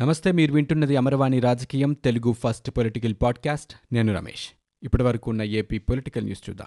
నమస్తే మీరు వింటున్నది అమరవాణి రాజకీయం తెలుగు ఫస్ట్ పొలిటికల్ పాడ్కాస్ట్. నేను రమేష్. ఇప్పటి వరకు ఉన్న ఏపీ పొలిటికల్ న్యూస్ చూద్దాం.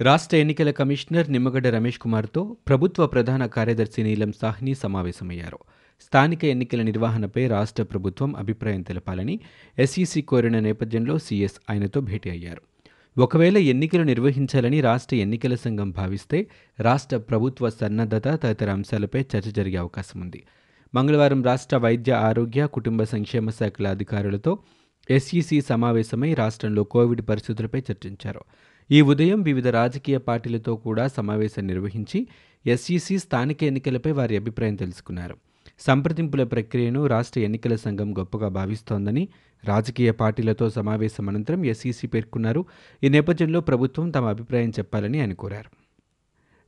రాష్ట్ర ఎన్నికల కమిషనర్ నిమ్మగడ్డ రమేష్ కుమార్తో ప్రభుత్వ ప్రధాన కార్యదర్శి నీలం సాహ్ని సమావేశమయ్యారు. స్థానిక ఎన్నికల నిర్వహణపై రాష్ట్ర ప్రభుత్వం అభిప్రాయం తెలపాలని ఎస్ఈసీ కోరిన నేపథ్యంలో సీఎస్ ఆయనతో భేటీ అయ్యారు. ఒకవేళ ఎన్నికలు నిర్వహించాలని రాష్ట్ర ఎన్నికల సంఘం భావిస్తే రాష్ట్ర ప్రభుత్వ సన్నద్ధత తదితర అంశాలపై చర్చ జరిగే అవకాశం ఉంది. మంగళవారం రాష్ట్ర వైద్య ఆరోగ్య కుటుంబ సంక్షేమ శాఖల అధికారులతో ఎస్ఈసీ సమావేశమై రాష్ట్రంలో కోవిడ్ పరిస్థితులపై చర్చించారు. ఈ ఉదయం వివిధ రాజకీయ పార్టీలతో కూడా సమావేశం నిర్వహించి ఎస్ఈసీ స్థానిక ఎన్నికలపై వారి అభిప్రాయం తెలుసుకున్నారు. సంప్రదింపుల ప్రక్రియను రాష్ట్ర ఎన్నికల సంఘం గొప్పగా భావిస్తోందని రాజకీయ పార్టీలతో సమావేశం అనంతరం ఎస్ఈసీ పేర్కొన్నారు. ఈ నేపథ్యంలో ప్రభుత్వం తమ అభిప్రాయం చెప్పాలని ఆయన కోరారు.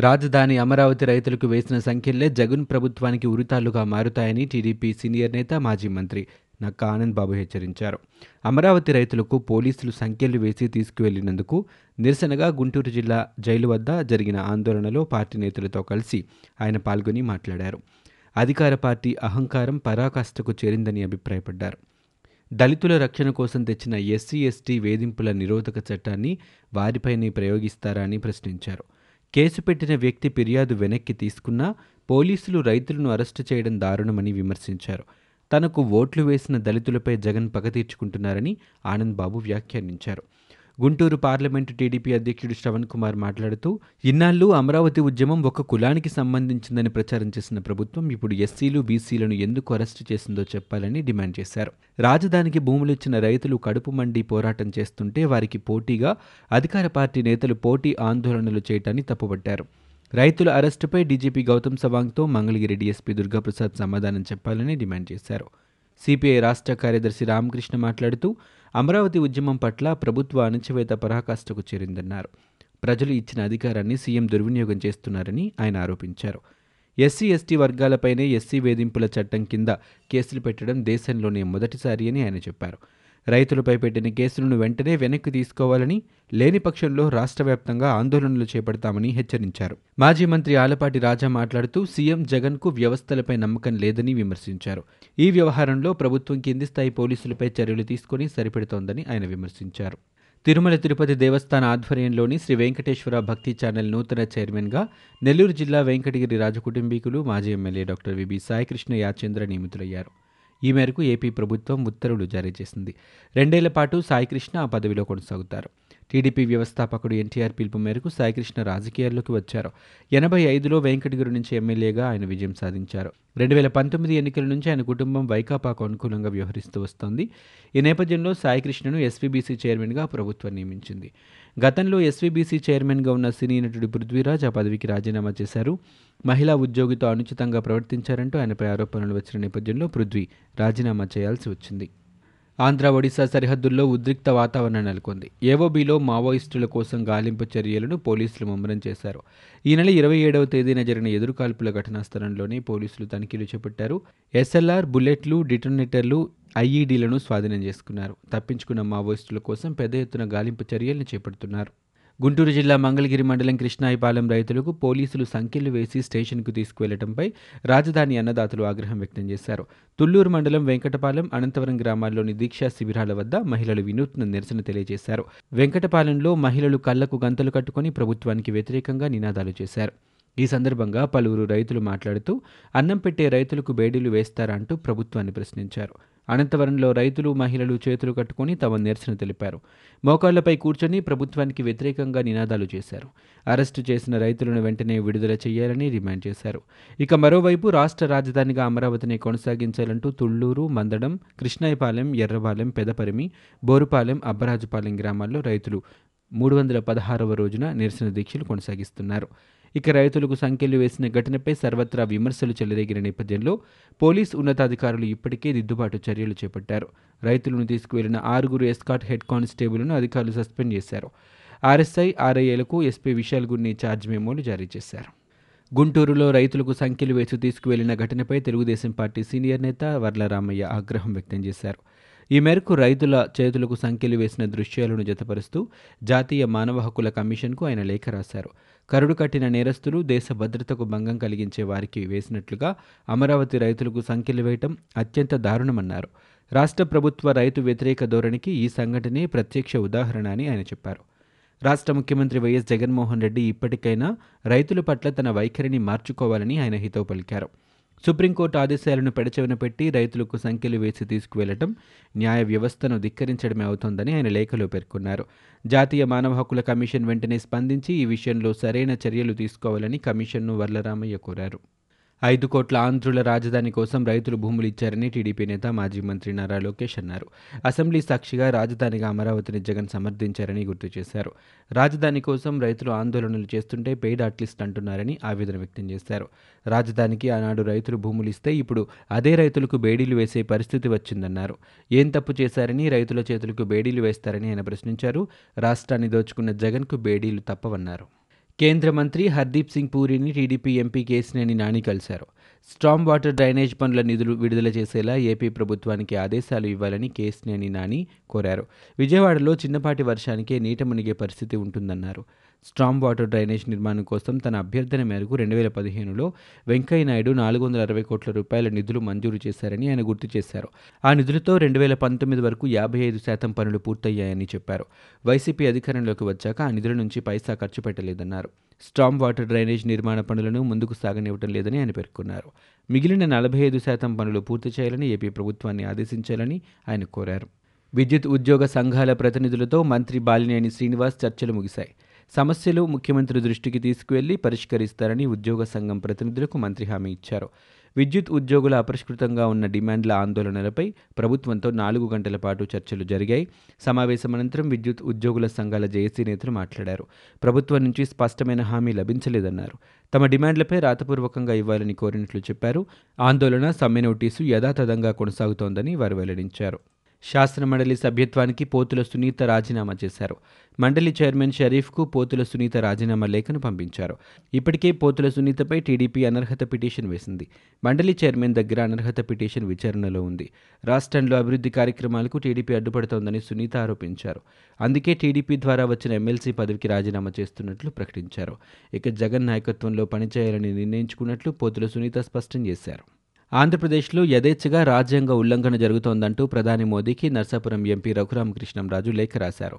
రాజధాని అమరావతి రైతులకు వేసిన సంఖ్యలే జగన్ ప్రభుత్వానికి ఉరితాళ్ళుగా మారుతాయని టీడీపీ సీనియర్ నేత మాజీ మంత్రి నక్కా ఆనంద్ బాబు హెచ్చరించారు. అమరావతి రైతులకు పోలీసులు సంఖ్యలు వేసి తీసుకువెళ్ళినందుకు నిరసనగా గుంటూరు జిల్లా జైలు వద్ద జరిగిన ఆందోళనలో పార్టీ నేతలతో కలిసి ఆయన పాల్గొని మాట్లాడారు. అధికార పార్టీ అహంకారం పరాకాష్ఠకు చేరిందని అభిప్రాయపడ్డారు. దళితుల రక్షణ కోసం తెచ్చిన ఎస్సీ ఎస్టీ వేధింపుల నిరోధక చట్టాన్ని వారిపైనే ప్రయోగిస్తారా అని ప్రశ్నించారు. కేసు పెట్టిన వ్యక్తి ఫిర్యాదు వెనక్కి తీసుకున్నా పోలీసులు రైతులను అరెస్టు చేయడం దారుణమని విమర్శించారు. తనకు ఓట్లు వేసిన దళితులపై జగన్ పగ తీర్చుకుంటున్నారని ఆనంద్ బాబు వ్యాఖ్యానించారు. గుంటూరు పార్లమెంటు టీడీపీ అధ్యక్షుడు శ్రవణ్ కుమార్ మాట్లాడుతూ ఇన్నాళ్ళు అమరావతి ఉద్యమం ఒక కులానికి సంబంధించిందని ప్రచారం చేసిన ప్రభుత్వం ఇప్పుడు ఎస్సీలు బీసీలను ఎందుకు అరెస్టు చేసిందో చెప్పాలని డిమాండ్ చేశారు. రాజధానికి భూములు ఇచ్చిన రైతులు కడుపు మండి పోరాటం చేస్తుంటే వారికి పోటీగా అధికార పార్టీ నేతలు పోటీ ఆందోళనలు చేయటాన్ని తప్పుపట్టారు రైతుల అరెస్టుపై డీజీపీ గౌతమ్ సవాంగ్తో మంగళగిరి ఎస్పీ దుర్గాప్రసాద్ సమాధానం చెప్పాలని డిమాండ్ చేశారు. సిపిఐ రాష్ట్ర కార్యదర్శి రామకృష్ణ మాట్లాడుతూ అమరావతి ఉద్యమం పట్ల ప్రభుత్వ అణచివేత పరాకాష్ఠకు చేరిందన్నారు. ప్రజలు ఇచ్చిన అధికారాన్ని సీఎం దుర్వినియోగం చేస్తున్నారని ఆయన ఆరోపించారు. ఎస్సీ ఎస్టీ వర్గాలపైనే ఎస్సీ వేధింపుల చట్టం కింద కేసులు పెట్టడం దేశంలోనే మొదటిసారి అని ఆయన చెప్పారు. రైతులపై పెట్టిన కేసులను వెంటనే వెనక్కి తీసుకోవాలని లేని పక్షంలో రాష్ట్ర వ్యాప్తంగా ఆందోళనలు చేపడతామని హెచ్చరించారు. మాజీ మంత్రి ఆలపాటి రాజా మాట్లాడుతూ సీఎం జగన్కు వ్యవస్థలపై నమ్మకం లేదని విమర్శించారు. ఈ వ్యవహారంలో ప్రభుత్వం కింది స్థాయి పోలీసులపై చర్యలు తీసుకుని సరిపెడుతోందని ఆయన విమర్శించారు. తిరుమల తిరుపతి దేవస్థాన ఆధ్వర్యంలోని శ్రీ వెంకటేశ్వర భక్తి ఛానల్ నూతన చైర్మన్గా నెల్లూరు జిల్లా వెంకటగిరి రాజకుటుంబీకులు మాజీ MLA doctor VB Saikrishna Yachendra నియమితులయ్యారు. ఈ మేరకు ఏపీ ప్రభుత్వం ఉత్తర్వులు జారీ చేసింది. రెండేళ్ళ పాటు సాయికృష్ణ ఆ పదవిలో కొనసాగుతారు. టీడీపీ వ్యవస్థాపకుడు ఎన్టీఆర్ పిలుపు మేరకు సాయికృష్ణ రాజకీయాల్లోకి వచ్చారు. ఎనభై ఐదులో వెంకటగిరి నుంచి ఎమ్మెల్యేగా ఆయన విజయం సాధించారు. రెండు వేల పంతొమ్మిది ఎన్నికల నుంచి ఆయన కుటుంబం వైకాపాకు అనుకూలంగా వ్యవహరిస్తూ వస్తోంది. ఈ నేపథ్యంలో సాయికృష్ణను ఎస్వీబీసీ చైర్మన్గా ప్రభుత్వం నియమించింది. గతంలో ఎస్వీబీసీ చైర్మన్గా ఉన్న సినీ నటుడు పృథ్వీరాజ్ ఆ పదవికి రాజీనామా చేశారు. మహిళా ఉద్యోగితో అనుచితంగా ప్రవర్తించారంటూ ఆయనపై ఆరోపణలు వచ్చిన నేపథ్యంలో పృథ్వీ రాజీనామా చేయాల్సి వచ్చింది. ఆంధ్ర ఒడిశా సరిహద్దుల్లో ఉద్రిక్త వాతావరణం నెలకొంది. ఏవోబీలో మావోయిస్టుల కోసం గాలింపు చర్యలను పోలీసులు ముమ్మరం చేశారు. ఈ నెల ఇరవై ఏడవ తేదీన జరిగిన ఎదురుకాల్పుల ఘటనా స్థలంలోనే పోలీసులు తనిఖీలు చేపట్టారు. ఎస్ఎల్ఆర్ బుల్లెట్లు డిటోనేటర్లు ఐఈడీలను స్వాధీనం చేసుకున్నారు. తప్పించుకున్న మావోయిస్టుల కోసం పెద్ద ఎత్తున గాలింపు చర్యలను చేపడుతున్నారు. గుంటూరు జిల్లా మంగళగిరి మండలం కృష్ణాయిపాలెం రైతులకు పోలీసులు సంఖ్యలు వేసి స్టేషన్కు తీసుకువెళ్ళడంపై రాజధాని అన్నదాతలు ఆగ్రహం వ్యక్తం చేశారు. తుళ్ళూరు మండలం వెంకటపాలెం అనంతవరం గ్రామాల్లోని దీక్షా శిబిరాల వద్ద మహిళలు వినూత్న నిరసన తెలియజేశారు. వెంకటపాలెంలో మహిళలు కళ్ళకు గంతలు కట్టుకుని ప్రభుత్వానికి వ్యతిరేకంగా నినాదాలు చేశారు. ఈ సందర్భంగా పలువురు రైతులు మాట్లాడుతూ అన్నం పెట్టే రైతులకు బేడీలు వేస్తారా? అంటూ ప్రభుత్వాన్ని ప్రశ్నించారు. అనంతవరంలో రైతులు మహిళలు చేతులు కట్టుకుని తమ నిరసన తెలిపారు. మోకాళ్ళపై కూర్చొని ప్రభుత్వానికి వ్యతిరేకంగా నినాదాలు చేశారు. అరెస్టు చేసిన రైతులను వెంటనే విడుదల చేయాలని డిమాండ్ చేశారు. ఇక మరోవైపు రాష్ట్ర రాజధానిగా అమరావతిని కొనసాగించాలంటూ తుళ్ళూరు మందడం కృష్ణాయపాలెం ఎర్రపాలెం పెదపరిమి బోరుపాలెం అబ్బరాజుపాలెం గ్రామాల్లో రైతులు మూడు వందల పదహారవ రోజున నిరసన దీక్షలు కొనసాగిస్తున్నారు. ఇక రైతులకు సంఖ్యలు వేసిన ఘటనపై సర్వత్రా విమర్శలు చెలరేగిన నేపథ్యంలో పోలీస్ ఉన్నతాధికారులు ఇప్పటికే దిద్దుబాటు చర్యలు చేపట్టారు. రైతులను తీసుకువెళ్ళిన ఆరుగురు ఎస్కాట్ హెడ్ కానిస్టేబుల్ను అధికారులు సస్పెండ్ చేశారు. ఆర్ఎస్ఐ ఆర్ఐఏలకు ఎస్పీ విశాల్ గున్ని ఛార్జ్ మెమోలు జారీ చేశారు. గుంటూరులో రైతులకు సంఖ్యలు వేసి తీసుకువెళ్ళిన ఘటనపై తెలుగుదేశం పార్టీ సీనియర్ నేత వర్లరామయ్య ఆగ్రహం వ్యక్తం చేశారు. ఈ మేరకు రైతుల చేతులకు సంఖ్యలు వేసిన దృశ్యాలను జతపరుస్తూ జాతీయ మానవ హక్కుల కమిషన్కు ఆయన లేఖ రాశారు. కరుడు కట్టిన నేరస్తులు దేశ భద్రతకు భంగం కలిగించే వారికి వేసినట్లుగా అమరావతి రైతులకు సంఖ్యలు వేయటం అత్యంత దారుణమన్నారు. రాష్ట్ర ప్రభుత్వ రైతు వ్యతిరేక ధోరణికి ఈ సంఘటనే ప్రత్యక్ష ఉదాహరణ అని ఆయన చెప్పారు. రాష్ట్ర ముఖ్యమంత్రి వైఎస్ జగన్మోహన్ రెడ్డి ఇప్పటికైనా రైతుల పట్ల తన వైఖరిని మార్చుకోవాలని ఆయన హితవు పలికారు. సుప్రీంకోర్టు ఆదేశాలను పెడచెవిన పెట్టి రైతులకు సంఖ్యలు వేసి తీసుకువెళ్ళటం న్యాయ వ్యవస్థను ధిక్కరించడమే అవుతోందని ఆయన లేఖలో పేర్కొన్నారు. జాతీయ మానవ హక్కుల కమిషన్ వెంటనే స్పందించి ఈ విషయంలో సరైన చర్యలు తీసుకోవాలని కమిషన్ను వర్లరామయ్య కోరారు. ఐదు కోట్ల ఆంధ్రుల రాజధాని కోసం రైతులు భూములు ఇచ్చారని టీడీపీ నేత మాజీ మంత్రి నారా లోకేష్ అన్నారు. అసెంబ్లీ సాక్షిగా రాజధానిగా అమరావతిని జగన్ సమర్థించారని గుర్తు చేశారు. రాజధాని కోసం రైతులు ఆందోళనలు చేస్తుంటే పెయిడ్ అట్లిస్ట్ అంటున్నారని ఆవేదన వ్యక్తం చేశారు. రాజధానికి ఆనాడు రైతులు భూములు ఇస్తే ఇప్పుడు అదే రైతులకు బేడీలు వేసే పరిస్థితి వచ్చిందన్నారు. ఏం తప్పు చేశారని రైతుల చేతులకు బేడీలు వేస్తారని ఆయన ప్రశ్నించారు. రాష్ట్రాన్ని దోచుకున్న జగన్కు బేడీలు తప్పవన్నారు. కేంద్ర మంత్రి హర్దీప్ సింగ్ పూరిని టీడీపీ ఎంపీ కేసినేని నాని కలిశారు. స్ట్రామ్ వాటర్ డ్రైనేజ్ పనుల నిధులు విడుదల చేసేలా ఏపీ ప్రభుత్వానికి ఆదేశాలు ఇవ్వాలని కేసినేని నాని కోరారు. విజయవాడలో చిన్నపాటి వర్షానికే నీట మునిగే పరిస్థితి ఉంటుందన్నారు. స్ట్రామ్ వాటర్ డ్రైనేజ్ నిర్మాణం కోసం తన అభ్యర్థన మేరకు రెండు వేల పదిహేనులో వెంకయ్యనాయుడు నాలుగు వందల అరవై కోట్ల రూపాయల నిధులు మంజూరు చేశారని ఆయన గుర్తు చేశారు. ఆ నిధులతో రెండు వేల పంతొమ్మిది వరకు యాభై ఐదు శాతం పనులు పూర్తయ్యాయని చెప్పారు. వైసీపీ అధికారంలోకి వచ్చాక ఆ నిధుల నుంచి పైసా ఖర్చు పెట్టలేదన్నారు. స్ట్రామ్ వాటర్ డ్రైనేజ్ నిర్మాణ పనులను ముందుకు సాగనివ్వడం లేదని ఆయన పేర్కొన్నారు. మిగిలిన నలభై ఐదు శాతం పనులు పూర్తి చేయాలని ఏపీ ప్రభుత్వాన్ని ఆదేశించాలని ఆయన కోరారు. విద్యుత్ ఉద్యోగ సంఘాల ప్రతినిధులతో మంత్రి బాలినేని శ్రీనివాస్ చర్చలు ముగిశాయి. సమస్యలు ముఖ్యమంత్రి దృష్టికి తీసుకువెళ్ళి పరిష్కరిస్తారని ఉద్యోగ సంఘం ప్రతినిధులకు మంత్రి హామీ ఇచ్చారు. విద్యుత్ ఉద్యోగుల అపరిష్కృతంగా ఉన్న డిమాండ్ల ఆందోళనలపై ప్రభుత్వంతో నాలుగు గంటల పాటు చర్చలు జరిగాయి. సమావేశం అనంతరం విద్యుత్ ఉద్యోగుల సంఘాల జేఏసీ నేతలు మాట్లాడారు. ప్రభుత్వం నుంచి స్పష్టమైన హామీ లభించలేదన్నారు. తమ డిమాండ్లపై రాతపూర్వకంగా ఇవ్వాలని కోరినట్లు చెప్పారు. ఆందోళన సమ్మె నోటీసు యథాతథంగా కొనసాగుతోందని వారు వెల్లడించారు. శాసనమండలి సభ్యత్వానికి పోతుల సునీత రాజీనామా చేశారు. మండలి చైర్మన్ షరీఫ్కు పోతుల సునీత రాజీనామా లేఖను పంపించారు. ఇప్పటికే పోతుల సునీతపై టీడీపీ అనర్హత పిటిషన్ వేసింది. మండలి చైర్మన్ దగ్గర అనర్హత పిటిషన్ విచారణలో ఉంది. రాష్ట్రంలో అభివృద్ధి కార్యక్రమాలకు టీడీపీ అడ్డుపడుతోందని సునీత ఆరోపించారు. అందుకే టీడీపీ ద్వారా వచ్చిన ఎమ్మెల్సీ పదవికి రాజీనామా చేస్తున్నట్లు ప్రకటించారు. ఇక జగన్ నాయకత్వంలో పనిచేయాలని నిర్ణయించుకున్నట్లు పోతుల సునీత స్పష్టం చేశారు. ఆంధ్రప్రదేశ్లో యథేచ్ఛగా రాజ్యాంగ ఉల్లంఘన జరుగుతోందంటూ ప్రధాని మోదీకి నర్సాపురం ఎంపీ రఘురామకృష్ణంరాజు లేఖ రాశారు.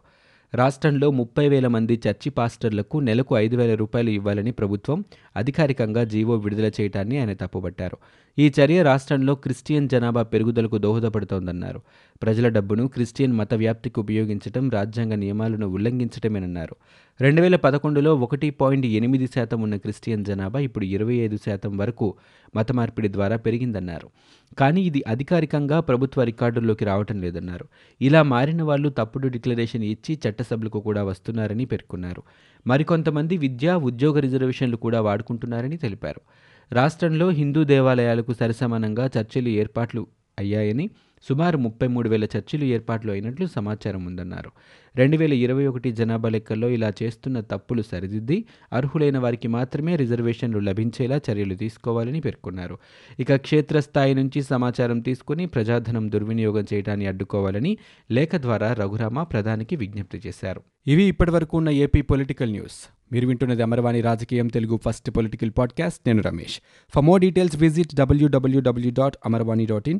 రాష్ట్రంలో ముప్పై వేల మంది చర్చి పాస్టర్లకు నెలకు ఐదు వేల రూపాయలు ఇవ్వాలని ప్రభుత్వం అధికారికంగా జీవో విడుదల చేయడాన్ని ఆయన తప్పుబట్టారు. ఈ చర్య రాష్ట్రంలో క్రిస్టియన్ జనాభా పెరుగుదలకు దోహదపడుతోందన్నారు. ప్రజల డబ్బును క్రిస్టియన్ మత వ్యాప్తికి ఉపయోగించడం రాజ్యాంగ నియమాలను ఉల్లంఘించటమేనన్నారు. రెండు వేల పదకొండులో ఒకటి పాయింట్ ఎనిమిది శాతం ఉన్న క్రిస్టియన్ జనాభా ఇప్పుడు ఇరవై ఐదు శాతం వరకు మత మార్పిడి ద్వారా పెరిగిందన్నారు. కానీ ఇది అధికారికంగా ప్రభుత్వ రికార్డుల్లోకి రావటం లేదన్నారు. ఇలా మారిన వాళ్ళు తప్పుడు డిక్లరేషన్ ఇచ్చి చట్టసభలకు కూడా వస్తున్నారని పేర్కొన్నారు. మరికొంతమంది విద్యా ఉద్యోగ రిజర్వేషన్లు కూడా వాడుకుంటున్నారని తెలిపారు. రాష్ట్రంలో హిందూ దేవాలయాలకు సరిసమానంగా చర్చలు ఏర్పాట్లు అయ్యాయని సుమారు ముప్పై మూడు వేల చర్చిలు ఏర్పాట్లు అయినట్లు సమాచారం ఉందన్నారు. రెండు వేల ఇరవై ఒకటి జనాభా లెక్కల్లో ఇలా చేస్తున్న తప్పులు సరిదిద్ది అర్హులైన వారికి మాత్రమే రిజర్వేషన్లు లభించేలా చర్యలు తీసుకోవాలని పేర్కొన్నారు. ఇక క్షేత్రస్థాయి నుంచి సమాచారం తీసుకుని ప్రజాధనం దుర్వినియోగం చేయడాన్ని అడ్డుకోవాలని లేఖ ద్వారా రఘురామ ప్రధానికి విజ్ఞప్తి చేశారు. ఇవి ఇప్పటివరకు ఉన్న ఏపీ పొలిటికల్ న్యూస్. మీరు వింటున్నది అమరవాణి రాజకీయం తెలుగు ఫస్ట్ పొలిటికల్ పాడ్కాస్ట్. నేను Ramesh. For more details visit WWW dot Amarvani dot in.